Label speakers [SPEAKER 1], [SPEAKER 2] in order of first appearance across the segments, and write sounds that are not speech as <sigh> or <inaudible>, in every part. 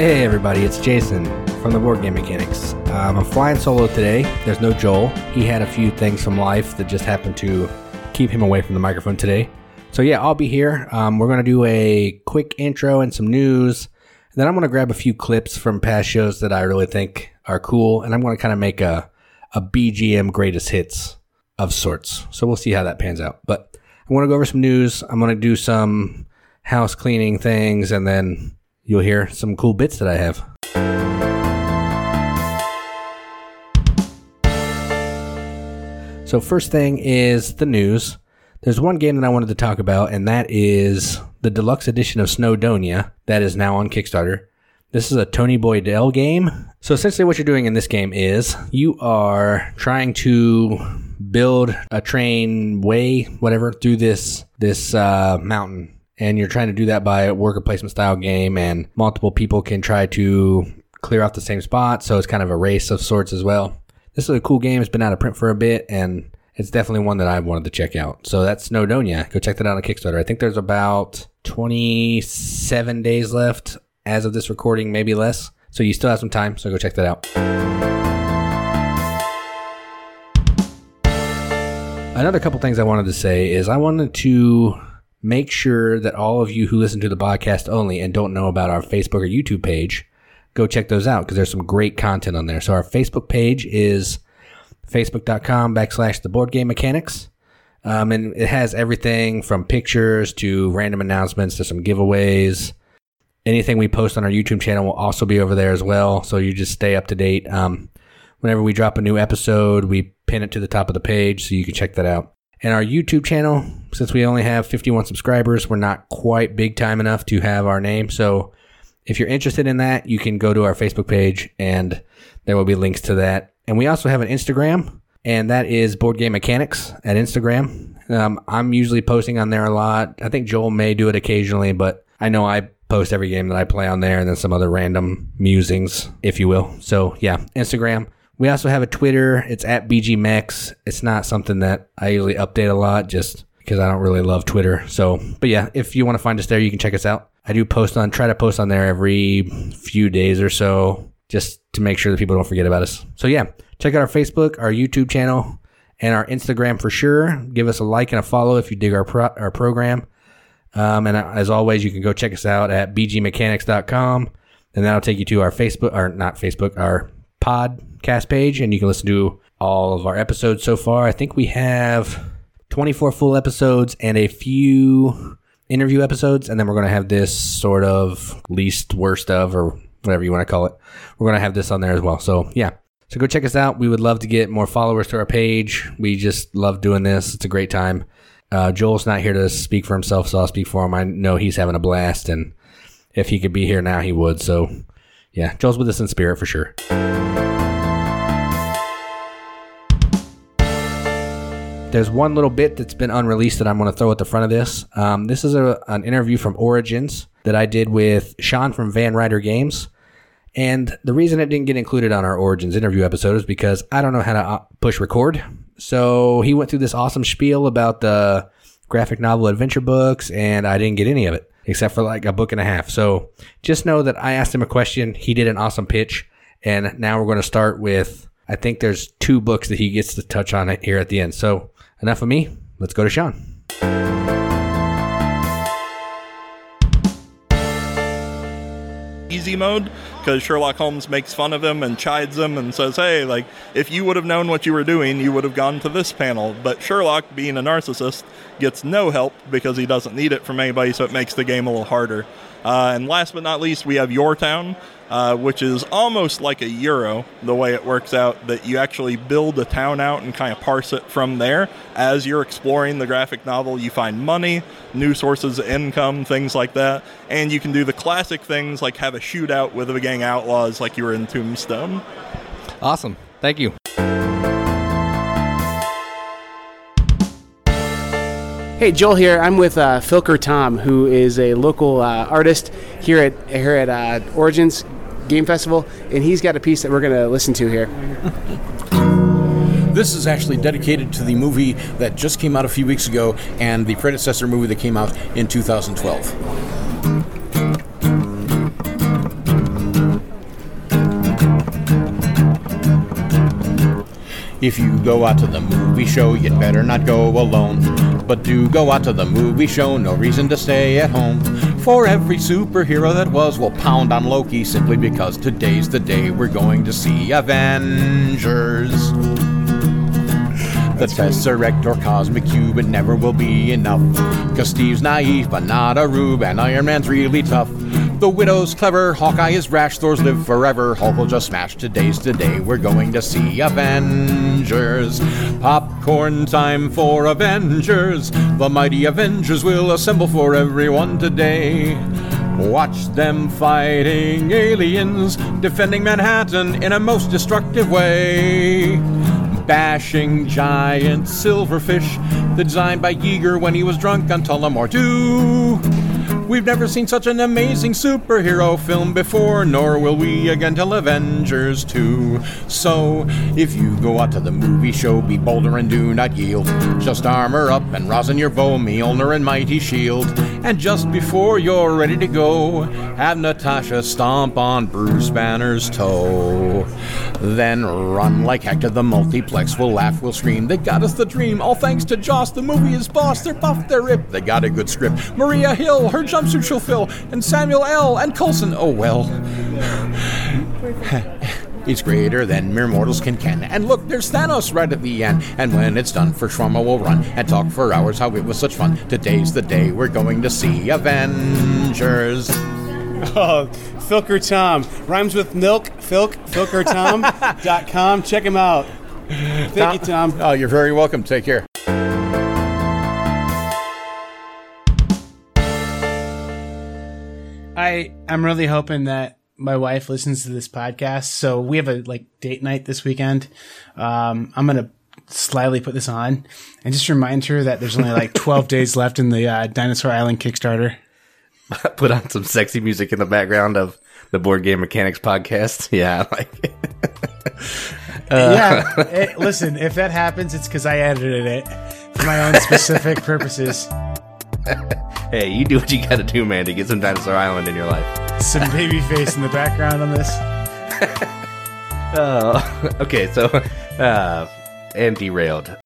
[SPEAKER 1] Hey everybody, it's Jason from the Board Game Mechanics. Um, I'm flying solo today. There's no Joel. He had a few things from life that just happened to keep him away from the microphone today. So yeah, I'll be here. Um, we're gonna do a quick intro and some news. And then I'm gonna grab a few clips from past shows that I really think are cool, and I'm gonna kind of make a a BGM greatest hits of sorts. So we'll see how that pans out. But I want to go over some news. I'm gonna do some house cleaning things, and then you'll hear some cool bits that I have. So, first thing is the news. There's one game that I wanted to talk about, and that is the deluxe edition of Snowdonia that is now on Kickstarter. This is a Tony Boydell game. So, essentially, what you're doing in this game is you are trying to build a train way, whatever, through this this uh, mountain and you're trying to do that by a worker placement style game and multiple people can try to clear off the same spot. So it's kind of a race of sorts as well. This is a cool game. It's been out of print for a bit and it's definitely one that i wanted to check out. So that's snowdonia. Go check that out on kickstarter. I think there's about 27 days left as of this recording maybe less. So you still have some time so go check that out. Another couple things i wanted to say is i wanted to make sure that all of you who listen to the podcast only and don't know about our Facebook or YouTube page, go check those out because there's some great content on there. So our Facebook page is facebook.com backslash the board game mechanics. Um, and it has everything from pictures to random announcements to some giveaways. Anything we post on our YouTube channel will also be over there as well. So you just stay up to date. Um, whenever we drop a new episode, we pin it to the top of the page so you can check that out. And our YouTube channel, since we only have 51 subscribers, we're not quite big time enough to have our name. So if you're interested in that, you can go to our Facebook page and there will be links to that. And we also have an Instagram, and that is Board Game Mechanics at Instagram. Um, I'm usually posting on there a lot. I think Joel may do it occasionally, but I know I post every game that I play on there and then some other random musings, if you will. So yeah, Instagram. We also have a Twitter. It's at BGMex. It's not something that I usually update a lot just because I don't really love Twitter. So, but yeah, if you want to find us there, you can check us out. I do post on, try to post on there every few days or so just to make sure that people don't forget about us. So yeah, check out our Facebook, our YouTube channel, and our Instagram for sure. Give us a like and a follow if you dig our pro- our program. Um, and as always, you can go check us out at bgmechanics.com, and that'll take you to our Facebook, or not Facebook, our podcast page, and you can listen to all of our episodes so far. I think we have 24 full episodes and a few interview episodes, and then we're going to have this sort of least worst of, or whatever you want to call it. We're going to have this on there as well. So, yeah. So go check us out. We would love to get more followers to our page. We just love doing this. It's a great time. Uh, Joel's not here to speak for himself, so I'll speak for him. I know he's having a blast, and if he could be here now, he would. So, yeah, Joel's with us in spirit for sure. There's one little bit that's been unreleased that I'm going to throw at the front of this. Um, this is a, an interview from Origins that I did with Sean from Van Ryder Games. And the reason it didn't get included on our Origins interview episode is because I don't know how to uh, push record. So he went through this awesome spiel about the graphic novel adventure books, and I didn't get any of it except for like a book and a half. So just know that I asked him a question. He did an awesome pitch. And now we're going to start with, I think there's two books that he gets to touch on it here at the end. So enough of me. Let's go to Sean.
[SPEAKER 2] Easy mode because Sherlock Holmes makes fun of him and chides him and says, "Hey, like if you would have known what you were doing, you would have gone to this panel." But Sherlock, being a narcissist, gets no help because he doesn't need it from anybody, so it makes the game a little harder. Uh, and last but not least, we have Your Town, uh, which is almost like a Euro, the way it works out, that you actually build a town out and kind of parse it from there. As you're exploring the graphic novel, you find money, new sources of income, things like that. And you can do the classic things like have a shootout with a gang of outlaws like you were in Tombstone.
[SPEAKER 1] Awesome. Thank you.
[SPEAKER 3] Hey, Joel here. I'm with uh, Filker Tom, who is a local uh, artist here at here at uh, Origins Game Festival, and he's got a piece that we're going to listen to here.
[SPEAKER 4] This is actually dedicated to the movie that just came out a few weeks ago and the predecessor movie that came out in 2012. If you go out to the movie show, you'd better not go alone. But do go out to the movie show, no reason to stay at home. For every superhero that was will pound on Loki simply because today's the day we're going to see Avengers. The Tesseract or Cosmic Cube, it never will be enough. Cause Steve's naive, but not a rube, and Iron Man's really tough. The Widow's clever, Hawkeye is rash, Thor's live forever. Hulk will just smash today's today. We're going to see Avengers. Popcorn time for Avengers. The mighty Avengers will assemble for everyone today. Watch them fighting aliens, defending Manhattan in a most destructive way. Bashing giant silverfish, designed by Yeager when he was drunk on Tullamore Dew. We've never seen such an amazing superhero film before, nor will we again till Avengers 2. So, if you go out to the movie show, be bolder and do not yield. Just armor up and rosin your bow, Mjolnir and mighty shield. And just before you're ready to go, have Natasha stomp on Bruce Banner's toe. Then run like heck to the multiplex. We'll laugh, we'll scream. They got us the dream. All thanks to Joss, the movie is boss. They're buff, they're ripped. They got a good script. Maria Hill, her jumpsuit she'll fill. And Samuel L. and Coulson. Oh well. <laughs> It's greater than mere mortals can ken. And look, there's Thanos right at the end. And when it's done, for Schwarma will run and talk for hours how it was such fun. Today's the day we're going to see Avengers. <laughs>
[SPEAKER 3] Oh, Filker Tom. Rhymes with milk, filk, filkertom.com. <laughs> Check him out. Thank you, Tom.
[SPEAKER 4] Oh, you're very welcome. Take care.
[SPEAKER 3] I I'm really hoping that my wife listens to this podcast. So we have a like date night this weekend. Um, I'm gonna slyly put this on and just remind her that there's only like 12 <laughs> days left in the uh, Dinosaur Island Kickstarter. <laughs>
[SPEAKER 1] Put on some sexy music in the background of the Board Game Mechanics podcast. <laughs> Yeah, like it. <laughs>
[SPEAKER 3] yeah, it- listen, if that happens, it's because I edited it for my own specific purposes.
[SPEAKER 1] Hey, you do what you gotta do, man, to get some Dinosaur Island in your life.
[SPEAKER 3] Some baby face in the background on this.
[SPEAKER 1] Oh, okay, so, uh, and derailed.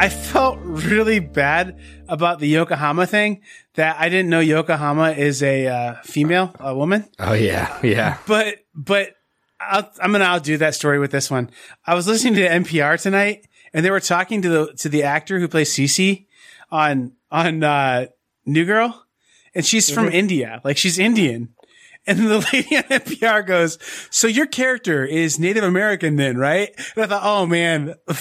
[SPEAKER 3] I felt <laughs> really bad about the Yokohama thing that I didn't know Yokohama is a uh, female, a woman.
[SPEAKER 1] Oh, yeah, yeah.
[SPEAKER 3] But but I'll, I'm gonna outdo that story with this one. I was listening to NPR tonight, and they were talking to the to the actor who plays Cece on on uh, New Girl, and she's from India, like she's Indian. And the <laughs> lady on NPR goes, "So your character is Native American, then, right?" And I thought, "Oh man," <laughs>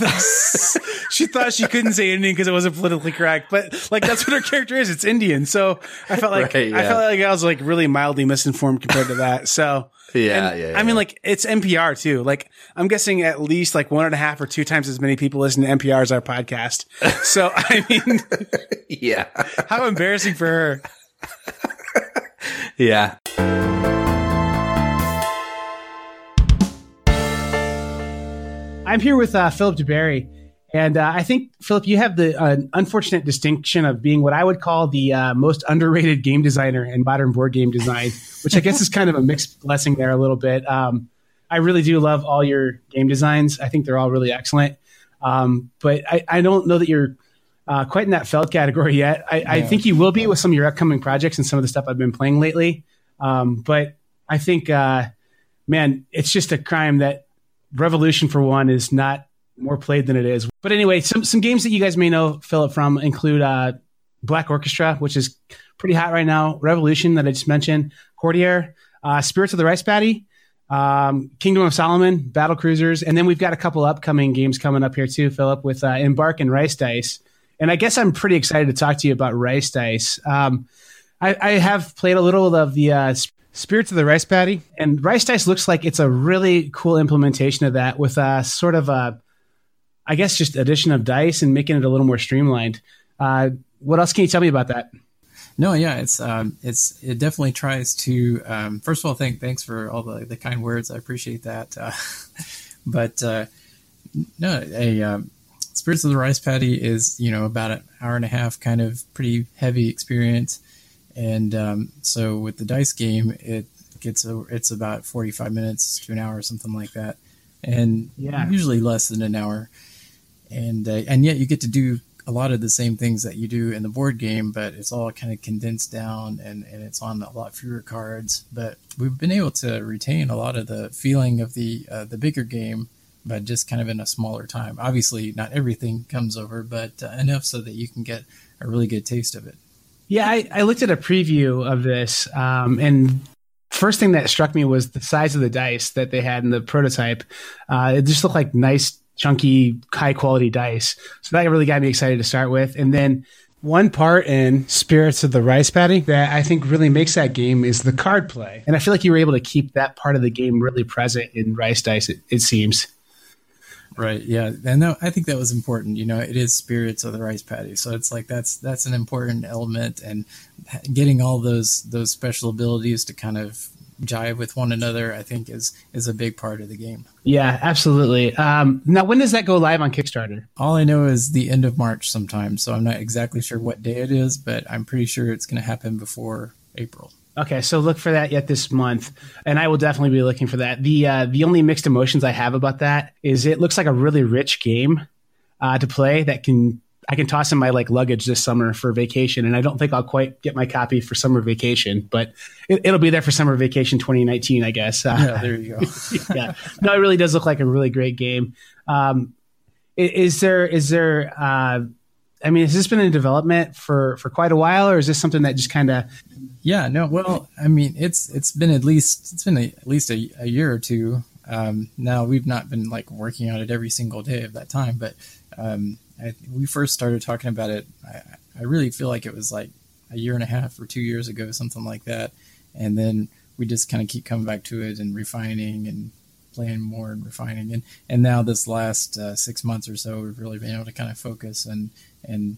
[SPEAKER 3] she thought she couldn't say Indian because it wasn't politically correct, but like that's what her character is. It's Indian. So I felt like
[SPEAKER 1] Right,
[SPEAKER 3] I felt like I was like really mildly misinformed compared to that. So <laughs>
[SPEAKER 1] Yeah,
[SPEAKER 3] and,
[SPEAKER 1] yeah,
[SPEAKER 3] I mean, like it's NPR too. Like I'm guessing at least like one and a half or two times as many people listen to NPR as our podcast. So I mean,
[SPEAKER 1] Yeah.
[SPEAKER 3] how embarrassing for her.
[SPEAKER 1] Yeah.
[SPEAKER 3] I'm here with uh, Philip duBarry, and uh, I think Philip, you have the uh, unfortunate distinction of being what I would call the uh, most underrated game designer in modern board game design, <laughs> which I guess is kind of a mixed blessing there a little bit. Um, I really do love all your game designs. I think they're all really excellent. Um, but I, I don't know that you're uh, quite in that felt category yet. I, I think you will be with some of your upcoming projects and some of the stuff I've been playing lately. Um, but I think, uh, man, it's just a crime that Revolution for one is not more played than it is. But anyway, some some games that you guys may know Philip from include uh, Black Orchestra, which is pretty hot right now. Revolution that I just mentioned, Courtier, uh, Spirits of the Rice Paddy, um, Kingdom of Solomon, Battle Cruisers, and then we've got a couple upcoming games coming up here too, Philip, with uh, Embark and Rice Dice. And I guess I'm pretty excited to talk to you about Rice Dice. Um, I, I have played a little of the uh, Spirits of the Rice Paddy, and Rice Dice looks like it's a really cool implementation of that with a sort of a, I guess, just addition of dice and making it a little more streamlined. Uh, what else can you tell me about that?
[SPEAKER 5] No, yeah, it's um, it's it definitely tries to. Um, first of all, thank thanks for all the, the kind words. I appreciate that. Uh, <laughs> but uh, no, a um, Spirits of the Rice Paddy is you know about an hour and a half, kind of pretty heavy experience, and um, so with the dice game, it it's a, it's about 45 minutes to an hour, or something like that, and
[SPEAKER 3] Yeah.
[SPEAKER 5] usually less than an hour. And uh, and yet you get to do a lot of the same things that you do in the board game, but it's all kind of condensed down and, and it's on a lot fewer cards. But we've been able to retain a lot of the feeling of the uh, the bigger game, but just kind of in a smaller time. Obviously, not everything comes over, but uh, enough so that you can get a really good taste of it.
[SPEAKER 3] Yeah, I, I looked at a preview of this, um, and first thing that struck me was the size of the dice that they had in the prototype. Uh, it just looked like nice, chunky, high quality dice. So that really got me excited to start with. And then one part in Spirits of the Rice Paddy that I think really makes that game is the card play. And I feel like you were able to keep that part of the game really present in Rice Dice, it, it seems.
[SPEAKER 5] Right. Yeah. And no, I think that was important. You know, it is spirits of the rice paddy, so it's like that's that's an important element, and getting all those those special abilities to kind of jive with one another, I think is is a big part of the game.
[SPEAKER 3] Yeah, absolutely. Um, now, when does that go live on Kickstarter?
[SPEAKER 5] All I know is the end of March sometime, so I'm not exactly sure what day it is, but I'm pretty sure it's going to happen before April.
[SPEAKER 3] Okay, so look for that yet this month, and I will definitely be looking for that. the uh, The only mixed emotions I have about that is it looks like a really rich game uh, to play that can I can toss in my like luggage this summer for vacation, and I don't think I'll quite get my copy for summer vacation, but it, it'll be there for summer vacation 2019, I guess. Uh,
[SPEAKER 5] Yeah, there you go. <laughs>
[SPEAKER 3] yeah, no, it really does look like a really great game. Um, is there is there? I mean, has this been in development for for quite a while, or is this something that just kind of
[SPEAKER 5] Yeah, no, well, I mean, it's it's been at least it's been a, at least a, a year or two. Um, now we've not been like working on it every single day of that time, but um, I, we first started talking about it. I, I really feel like it was like a year and a half or two years ago, something like that, and then we just kind of keep coming back to it and refining and playing more and refining, and and now this last uh, six months or so, we've really been able to kind of focus and and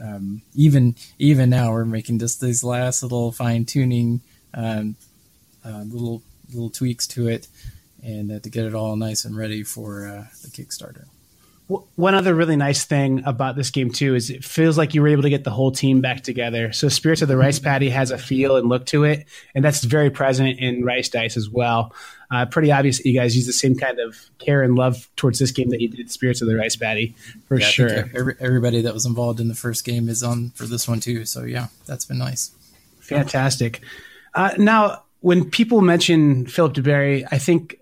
[SPEAKER 5] um, even even now we're making just these last little fine tuning um, uh, little little tweaks to it and uh, to get it all nice and ready for uh, the kickstarter
[SPEAKER 3] One other really nice thing about this game too is it feels like you were able to get the whole team back together. So Spirits of the Rice Paddy has a feel and look to it, and that's very present in Rice Dice as well. Uh, pretty obvious that you guys use the same kind of care and love towards this game that you did Spirits of the Rice Paddy, for
[SPEAKER 5] Yeah,
[SPEAKER 3] sure.
[SPEAKER 5] every, everybody that was involved in the first game is on for this one too so yeah that's been nice
[SPEAKER 3] Fantastic. Uh, now, when people mention Philip duBarry, I think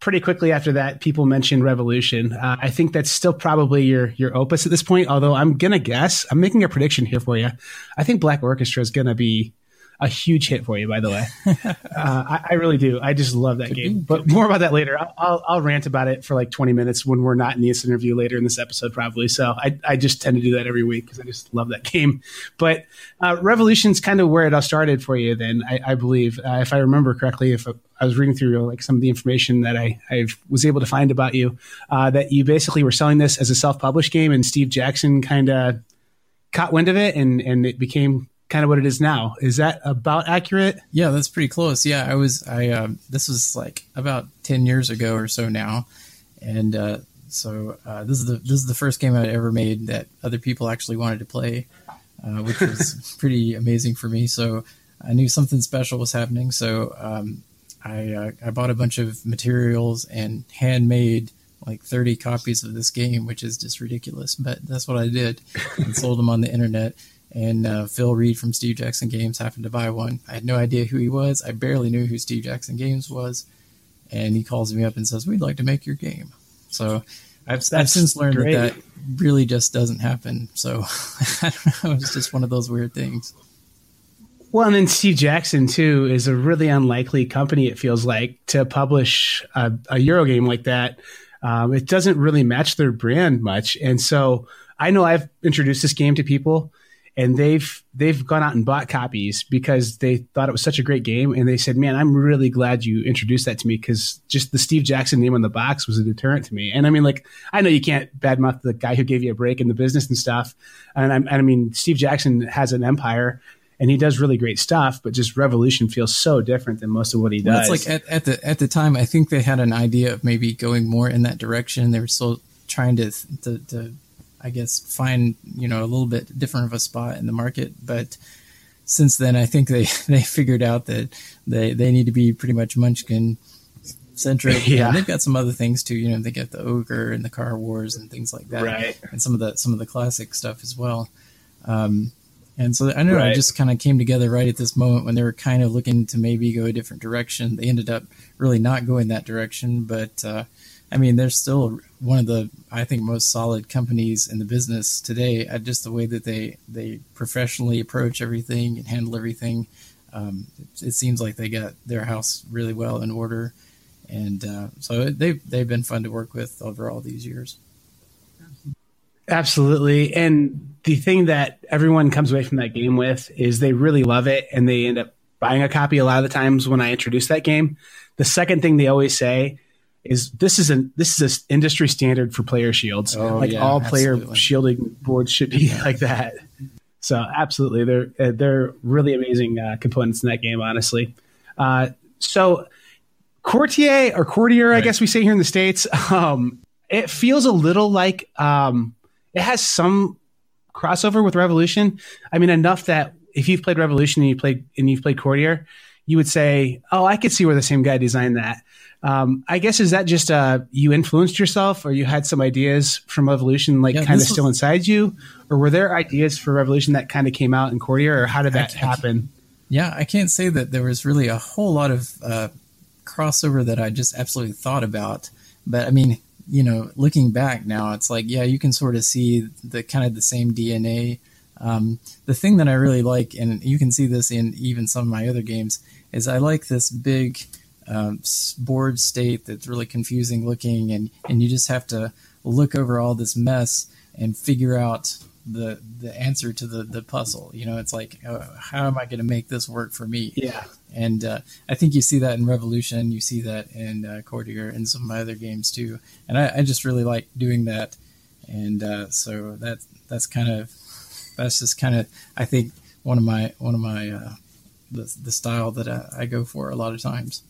[SPEAKER 3] pretty quickly after that, people mention Revolution. Uh, I think that's still probably your your opus at this point. Although I'm gonna guess, I'm making a prediction here for you. I think Black Orchestra is gonna be a huge hit for you. By the way, <laughs> uh, I, I really do. I just love that game. But more about that later. I'll, I'll, I'll rant about it for like 20 minutes when we're not in this interview later in this episode, probably. So I, I just tend to do that every week because I just love that <laughs> game. But uh, Revolution's kind of where it all started for you. Then I, I believe, uh, if I remember correctly, if I was reading through like some of the information that I, I was able to find about you, uh, that you basically were selling this as a self-published game, and Steve Jackson kind of caught wind of it, and and it became kind of what it is now. Is that about accurate?
[SPEAKER 5] Yeah, that's pretty close. Yeah, I was. I um, this was like about ten years ago or so now, and uh, so uh, this is the this is the first game I ever made that other people actually wanted to play, uh, which was <laughs> pretty amazing for me. So I knew something special was happening. So um, I uh, I bought a bunch of materials and handmade like 30 copies of this game, which is just ridiculous. But that's what I did and sold them on the internet. And uh, Phil Reed from Steve Jackson Games happened to buy one. I had no idea who he was. I barely knew who Steve Jackson Games was. And he calls me up and says, We'd like to make your game. So I've, I've since learned
[SPEAKER 3] great.
[SPEAKER 5] that that really just doesn't happen. So <laughs> I don't know. It's just one of those weird things.
[SPEAKER 3] Well, and then Steve Jackson too is a really unlikely company. It feels like to publish a, a Euro game like that. Um, it doesn't really match their brand much, and so I know I've introduced this game to people, and they've they've gone out and bought copies because they thought it was such a great game, and they said, "Man, I'm really glad you introduced that to me because just the Steve Jackson name on the box was a deterrent to me." And I mean, like, I know you can't badmouth the guy who gave you a break in the business and stuff, and, I'm, and I mean, Steve Jackson has an empire and he does really great stuff, but just Revolution feels so different than most of what he
[SPEAKER 5] Well,
[SPEAKER 3] does.
[SPEAKER 5] it's like at, at the at the time, I think they had an idea of maybe going more in that direction. They were still trying to to, to I guess find you know a little bit different of a spot in the market, but since then, I think they <laughs> they figured out that they they need to be pretty much Munchkin centric. <laughs>
[SPEAKER 3] Yeah.
[SPEAKER 5] And they've got some other things too. You know, they got the ogre and the car wars and things like that,
[SPEAKER 3] Right.
[SPEAKER 5] and some of the some of the classic stuff as well. Um, and so I know
[SPEAKER 3] Right.
[SPEAKER 5] it just kind of came together right at this moment when they were kind of looking to maybe go a different direction. They ended up really not going that direction, but uh, I mean, they're still one of the I think most solid companies in the business today. At just the way that they they professionally approach everything and handle everything. Um, it, it seems like they got their house really well in order, and uh, so they've they've been fun to work with over all these years.
[SPEAKER 3] Absolutely. And the thing that everyone comes away from that game with is they really love it and they end up buying a copy a lot of the times when I introduce that game. The second thing they always say is this is an this is an industry standard for player shields.
[SPEAKER 5] Oh,
[SPEAKER 3] like
[SPEAKER 5] yeah,
[SPEAKER 3] all player
[SPEAKER 5] absolutely.
[SPEAKER 3] shielding boards should be <laughs> like that. So absolutely, they're uh, they're really amazing uh, components in that game. Honestly, uh, so courtier or courtier, I guess we say here in the states. <laughs> Um, it feels a little like um, it has some crossover with Revolution. I mean, enough that if you've played Revolution and you played and you've played Courtier, you would say, "Oh, I could see where the same guy designed that." Um, I guess is that just uh, you influenced yourself, or you had some ideas from Revolution, like
[SPEAKER 5] Yeah,
[SPEAKER 3] kind of
[SPEAKER 5] this was-
[SPEAKER 3] still inside you, or were there ideas for Revolution that kind of came out in Courtier, or how did that
[SPEAKER 5] I- I-
[SPEAKER 3] happen?
[SPEAKER 5] Yeah, I can't say that there was really a whole lot of uh, crossover that I just absolutely thought about. But I mean, you know, looking back now, it's like, yeah, you can sort of see the kind of the same DNA. Um, the thing that I really like, and you can see this in even some of my other games, is I like this big um, board state that's really confusing looking, and, and you just have to look over all this mess and figure out the the answer to the the puzzle. You know, it's like, uh, how am I going to make this work for me?
[SPEAKER 3] Yeah,
[SPEAKER 5] And uh, I think you see that in Revolution, you see that in uh, Courtier, and some of my other games too. And I, I just really like doing that. And uh, so that that's kind of that's just kind of I think one of my one of my uh, the the style that I, I go for a lot of times.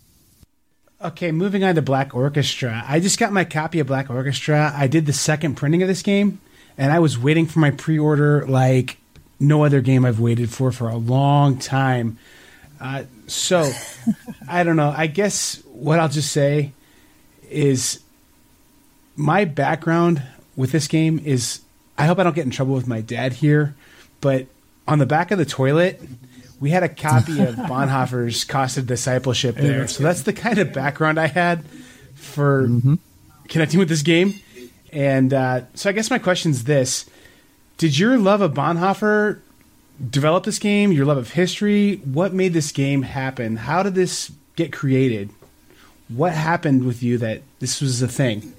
[SPEAKER 3] Okay, moving on to Black Orchestra. I just got my copy of Black Orchestra. I did the second printing of this game, and I was waiting for my pre-order like no other game I've waited for for a long time. Uh, so, <laughs> I don't know. I guess what I'll just say is my background with this game is I hope I don't get in trouble with my dad here, but on the back of the toilet, we had a copy of <laughs> Bonhoeffer's Cost of Discipleship there. So that's the kind of background I had for connecting with this game. And uh, so I guess my question is this Did your love of Bonhoeffer develop this game? Your love of history? What made this game happen? How did this get created? What happened with you that this was a thing?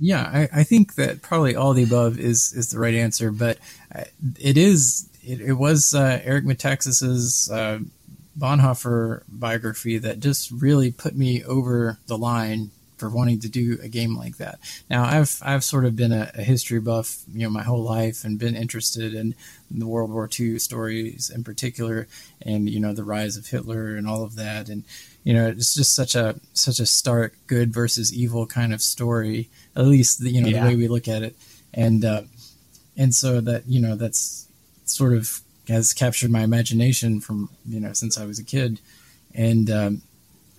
[SPEAKER 5] Yeah, I, I think that probably all the above is is the right answer, but uh, it is it, it was uh, Eric Metaxas's uh, Bonhoeffer biography that just really put me over the line for wanting to do a game like that. Now, I've I've sort of been a, a history buff, you know, my whole life, and been interested in the World War II stories in particular, and you know the rise of Hitler and all of that, and you know it's just such a such a stark good versus evil kind of story. At least you know
[SPEAKER 3] Yeah.
[SPEAKER 5] the way we look at it, and uh, and so that you know that's sort of has captured my imagination from you know since I was a kid, and um,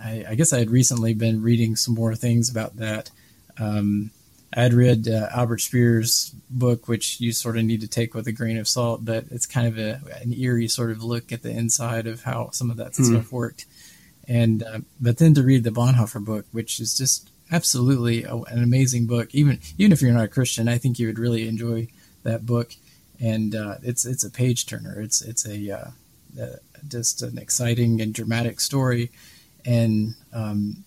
[SPEAKER 5] I, I guess I had recently been reading some more things about that. Um, I had read uh, Albert Speer's book, which you sort of need to take with a grain of salt, but it's kind of a, an eerie sort of look at the inside of how some of that stuff worked. And uh, but then to read the Bonhoeffer book, which is just absolutely a, an amazing book. Even even if you're not a Christian, I think you would really enjoy that book. And uh, it's it's a page turner. It's it's a uh, uh, just an exciting and dramatic story, and um,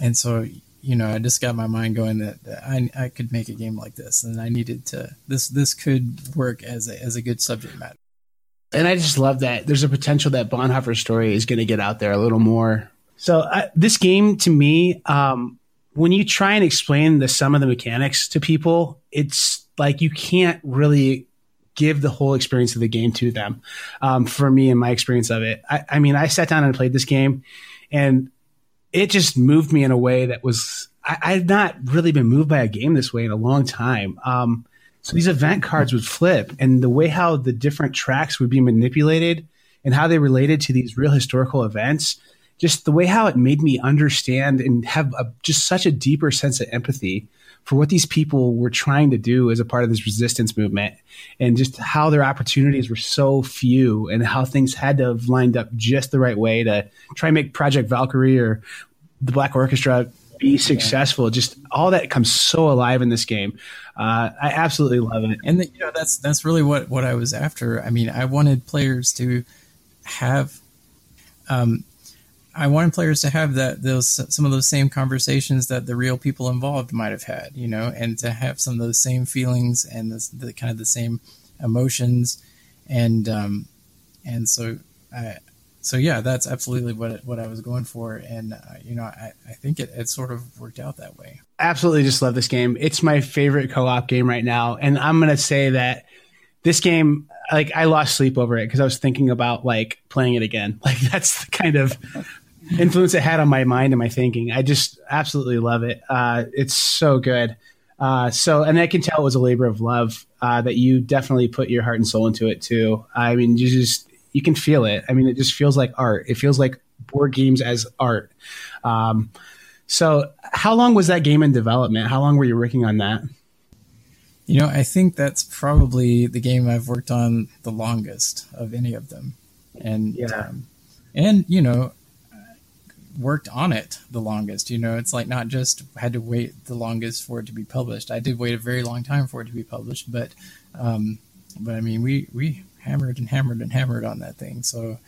[SPEAKER 5] and so you know I just got my mind going that that I I could make a game like this, and I needed to this this could work as a as a good subject matter.
[SPEAKER 3] and I just love that there's a potential that Bonhoeffer's story is going to get out there a little more. So uh, this game to me, um, when you try and explain the some of the mechanics to people, it's like you can't really give the whole experience of the game to them. Um, for me and my experience of it, I, I mean, I sat down and played this game, and it just moved me in a way that was I, I've not really been moved by a game this way in a long time. Um, So these event cards would flip, and the way how the different tracks would be manipulated and how they related to these real historical events, just the way how it made me understand and have a, just such a deeper sense of empathy for what these people were trying to do as a part of this resistance movement and just how their opportunities were so few and how things had to have lined up just the right way to try and make Project Valkyrie or the Black Orchestra be successful. Yeah. Just all that comes so alive in this game. Uh, I absolutely love it.
[SPEAKER 5] And the, you know that's that's really what what I was after. I mean, I wanted players to have um, I wanted players to have that those some of those same conversations that the real people involved might have had, you know, and to have some of those same feelings and the, the kind of the same emotions, and um, and so I, so yeah, that's absolutely what what I was going for, and uh, you know, I, I think it, it sort of worked out that way.
[SPEAKER 3] Absolutely, just love this game. It's my favorite co-op game right now, and I'm gonna say that this game like I lost sleep over it because I was thinking about like playing it again. <laughs> Like that's the kind of influence it had on my mind and my thinking. I just absolutely love it. Uh, it's so good. Uh, so, and I can tell it was a labor of love uh, that you definitely put your heart and soul into it too. I mean, you just you can feel it. I mean, it just feels like art. It feels like board games as art. Um, so, how long was that game in development? How long were you working on that?
[SPEAKER 5] You know, I think that's probably the game I've worked on the longest of any of them, and yeah. Um, and you know, worked on it the longest. You know, it's like not just had to wait the longest for it to be published. I did wait a very long time for it to be published, but um, but I mean, we we hammered and hammered and hammered on that thing. So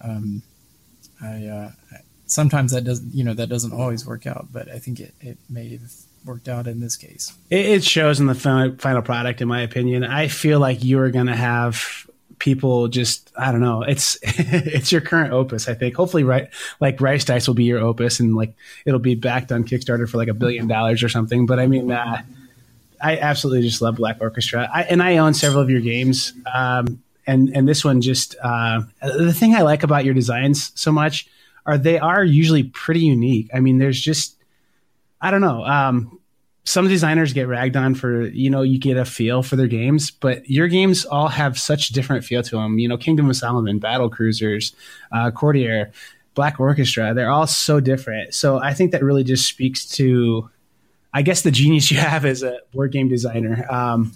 [SPEAKER 5] um, I uh, sometimes that doesn't you know that doesn't always work out, but I think it it may have worked out in this case.
[SPEAKER 3] It shows in the final product, in my opinion. I feel like you are going to have people just I don't know. It's <laughs> it's your current opus. I think hopefully right like Rice Dice will be your opus and like it'll be backed on Kickstarter for like a billion dollars or something. But I mean, uh, I absolutely just love Black Orchestra. I, and I own several of your games. Um, and and this one just uh, the thing I like about your designs so much are they are usually pretty unique. I mean, there's just I don't know. Um, some designers get ragged on for you know you get a feel for their games but your games all have such different feel to them you know kingdom of solomon battle cruisers uh, courtier black orchestra they're all so different. So i think that really just speaks to i guess the genius you have as a board game designer. Um,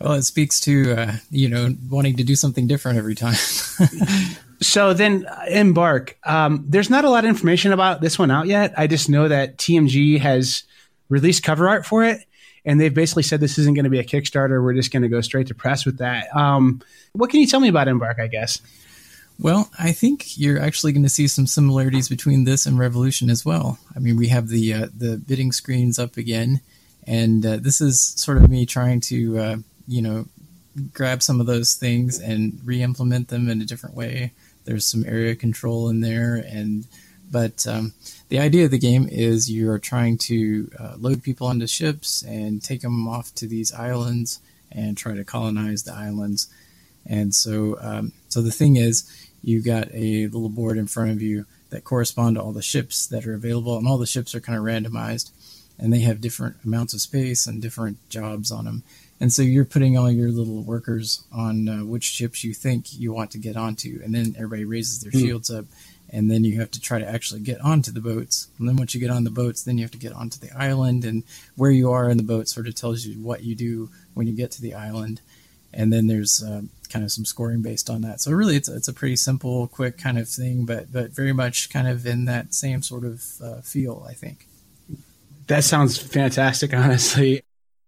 [SPEAKER 5] well it speaks to uh, you know wanting to do something different every time. <laughs>
[SPEAKER 3] So then uh, embark um, there's not a lot of information about this one out yet. I just know that tmg has released cover art for it. And they've basically said this isn't going to be a Kickstarter. We're just going to go straight to press with that. Um, what can you tell me about Embark, I guess?
[SPEAKER 5] Well, I think you're actually going to see some similarities between this and Revolution as well. I mean, we have the uh, the bidding screens up again, and uh, this is sort of me trying to, uh, you know, grab some of those things and re-implement them in a different way. There's some area control in there, and but um, the idea of the game is you are trying to uh, load people onto ships and take them off to these islands and try to colonize the islands. And so, um, so the thing is, you got a little board in front of you that correspond to all the ships that are available, and all the ships are kind of randomized, and they have different amounts of space and different jobs on them. And so you're putting all your little workers on uh, which ships you think you want to get onto, and then everybody raises their mm. shields up and then you have to try to actually get onto the boats. And then once you get on the boats, then you have to get onto the island, and where you are in the boat sort of tells you what you do when you get to the island. And then there's uh, kind of some scoring based on that. So really, it's it's a pretty simple, quick kind of thing, but but very much kind of in that same sort of uh, feel, I think.
[SPEAKER 3] That sounds fantastic, <laughs> honestly.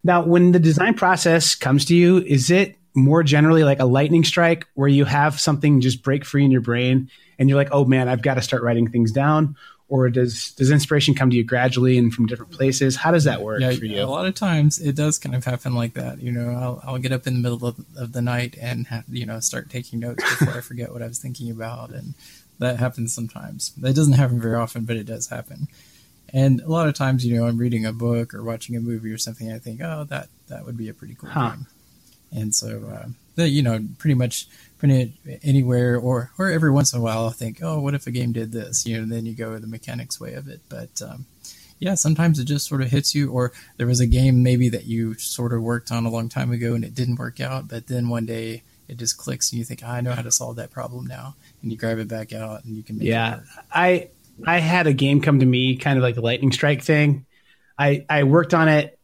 [SPEAKER 3] Now, when the design process comes to you, is it more generally like a lightning strike where you have something just break free in your brain and you're like, oh man, I've got to start writing things down? Or does does inspiration come to you gradually and from different places? How does that work yeah, for you?
[SPEAKER 5] A lot of times it does kind of happen like that. You know, I'll, I'll get up in the middle of, of the night and have, you know start taking notes before I forget what I was thinking about, and that happens sometimes. That doesn't happen very often, but it does happen. And a lot of times, you know, I'm reading a book or watching a movie or something. I think, oh, that that would be a pretty cool huh. game. And so, uh, the, you know, pretty much print it anywhere, or or every once in a while, I'll think, oh, what if a game did this? You know, and then you go the mechanics way of it. But um, yeah, sometimes it just sort of hits you, or there was a game maybe that you sort of worked on a long time ago and it didn't work out, but then one day it just clicks and you think, I know how to solve that problem now, and you grab it back out and you can make
[SPEAKER 3] yeah.
[SPEAKER 5] it.
[SPEAKER 3] I I had a game come to me, kind of like the lightning strike thing. I I worked on it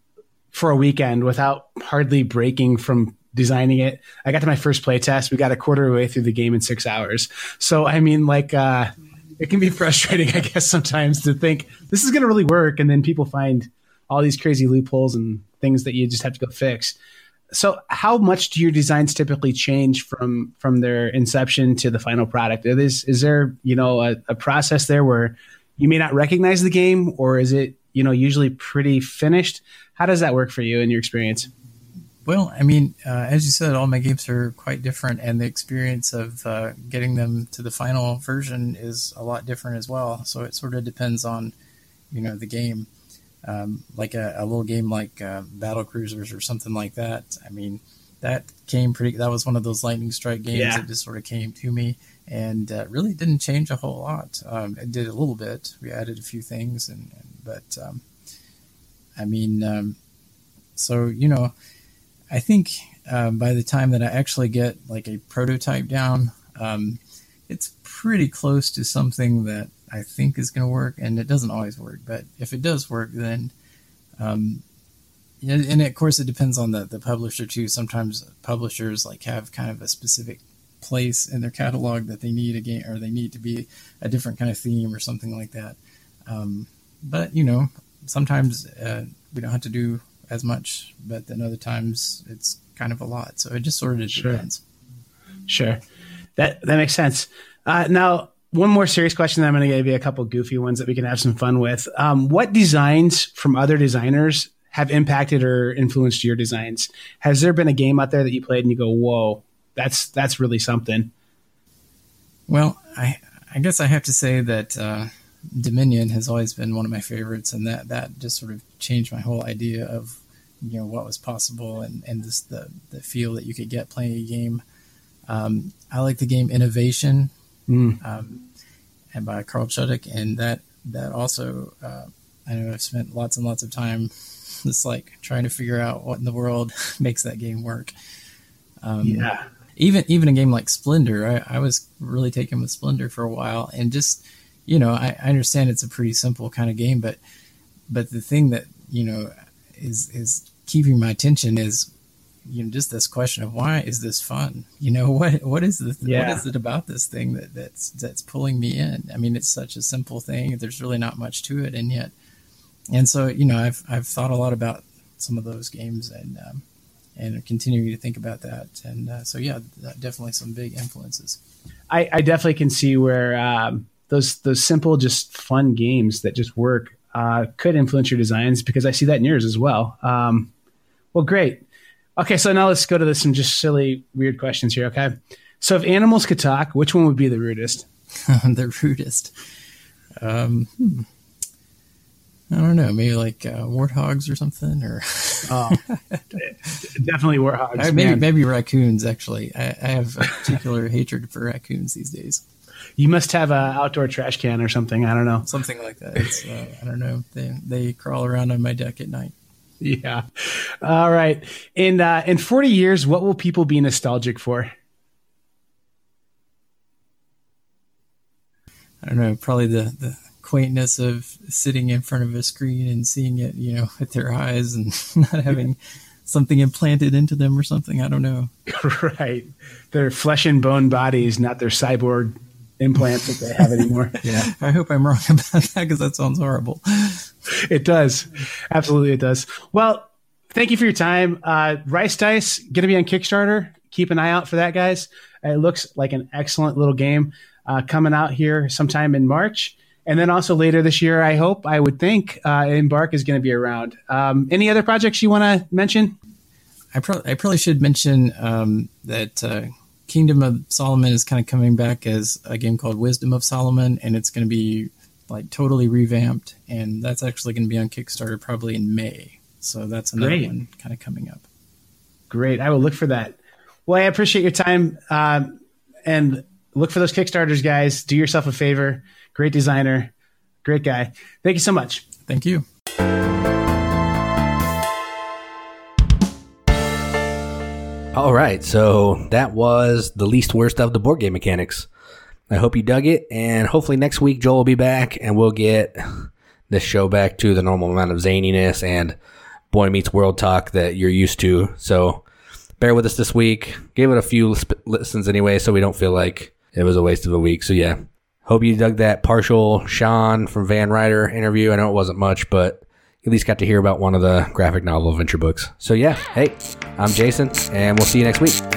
[SPEAKER 3] for a weekend without hardly breaking from designing it. I got to my first playtest. We got a quarter of the way through the game in six hours. So I mean, like, uh, it can be <laughs> frustrating, I guess, sometimes to think this is going to really work, and then people find all these crazy loopholes and things that you just have to go fix. So, how much do your designs typically change from from their inception to the final product? Is is there you know a, a process there where you may not recognize the game, or is it you know usually pretty finished? How does that work for you in your experience?
[SPEAKER 5] Well, I mean, uh, as you said, all my games are quite different, and the experience of uh, getting them to the final version is a lot different as well. So it sort of depends on, you know, the game. Um, like a, a, little game like uh, Battle Cruisers or something like that. I mean, that came pretty. That was one of those lightning strike games
[SPEAKER 3] Yeah.
[SPEAKER 5] that just sort of came to me, and uh, really didn't change a whole lot. Um, it did a little bit. We added a few things, and, and but um, I mean, um, so you know. I think um, by the time that I actually get like a prototype down, um, it's pretty close to something that I think is going to work, and it doesn't always work. But if it does work, then um, and, of course it depends on the the publisher too. Sometimes publishers like have kind of a specific place in their catalog that they need a game or they need to be a different kind of theme or something like that. Um, but you know, sometimes uh, we don't have to do as much, but then other times it's kind of a lot. So it just sort of
[SPEAKER 3] Sure.
[SPEAKER 5] depends.
[SPEAKER 3] Sure, that that makes sense. Uh, now, one more serious question. I'm going to give you a couple goofy ones that we can have some fun with. Um, what designs from other designers have impacted or influenced your designs? Has there been a game out there that you played and you go, "Whoa, that's that's really something"?
[SPEAKER 5] Well, I I guess I have to say that uh, Dominion has always been one of my favorites, and that that just sort of changed my whole idea of you know what was possible and and just the the feel that you could get playing a game. Um, I like the game Innovation,
[SPEAKER 3] Mm.
[SPEAKER 5] um, and by Carl Chudyk, and that that also uh, I know I've spent lots and lots of time <laughs> just like trying to figure out what in the world <laughs> makes that game work. Um,
[SPEAKER 3] Yeah,
[SPEAKER 5] even even a game like Splendor, I, I was really taken with Splendor for a while, and just you know, I, I understand it's a pretty simple kind of game, but but the thing that you know is is keeping my attention is you know just this question of why is this fun? You know <laughs> what what is the
[SPEAKER 3] Yeah.
[SPEAKER 5] what is it about this thing that that's that's pulling me in? I mean, it's such a simple thing. There's really not much to it, and yet, and so you know, I've I've thought a lot about some of those games and. Um, and continuing to think about that. And uh, so, yeah, definitely some big influences.
[SPEAKER 3] I, I definitely can see where um, those those simple, just fun games that just work uh, could influence your designs because I see that in yours as well. Um, well, great. Okay, so now let's go to this, some just silly, weird questions here. Okay, so if animals could talk, which one would be the rudest? <laughs>
[SPEAKER 5] the rudest. Um, hmm. I don't know, maybe like uh, warthogs or something, or <laughs>
[SPEAKER 3] Oh, definitely warthogs.
[SPEAKER 5] Uh, maybe
[SPEAKER 3] man.
[SPEAKER 5] maybe raccoons. Actually, I, I have a particular <laughs> hatred for raccoons these days.
[SPEAKER 3] You must have a outdoor trash can or something. I don't know.
[SPEAKER 5] Something like that. Uh, I don't know. They they crawl around on my deck at night.
[SPEAKER 3] Yeah. All right. In uh, in forty years, what will people be nostalgic for?
[SPEAKER 5] I don't know, probably the, the quaintness of sitting in front of a screen and seeing it, you know, <laughs> with their eyes and <laughs> not having something implanted into them or something. I don't know. <laughs>
[SPEAKER 3] right. Their flesh and bone bodies, not their cyborg implants that they have anymore. <laughs> Yeah.
[SPEAKER 5] I hope I'm wrong about that because that sounds horrible.
[SPEAKER 3] It does. Absolutely, it does. Well, thank you for your time. Uh, Rice Dice going to be on Kickstarter. Keep an eye out for that, guys. It looks like an excellent little game uh, coming out here sometime in March. And then also later this year, I hope, I would think, uh, Embark is going to be around. Um, any other projects you want to mention?
[SPEAKER 5] I, pro- I probably should mention um, that uh, Kingdom of Solomon is kind of coming back as a game called Wisdom of Solomon, and it's going to be like totally revamped, and that's actually going to be on Kickstarter probably in May. So that's another
[SPEAKER 3] Great.
[SPEAKER 5] one kind of coming up.
[SPEAKER 3] Great. I will look for that. Well, I appreciate your time. Um, and look for those Kickstarters, guys. Do yourself a favor. Great designer. Great guy. Thank you so much.
[SPEAKER 5] Thank you.
[SPEAKER 1] All right, so that was the least worst of the board game mechanics. I hope you dug it, and hopefully next week Joel will be back, and we'll get this show back to the normal amount of zaniness and boy meets world talk that you're used to. So bear with us this week. Give it a few listens anyway, so we don't feel like it was a waste of a week. So yeah, hope you dug that partial Sean from Van Ryder interview. I know it wasn't much, but at least got to hear about one of the graphic novel adventure books. So yeah, hey, I'm Jason, and we'll see you next week.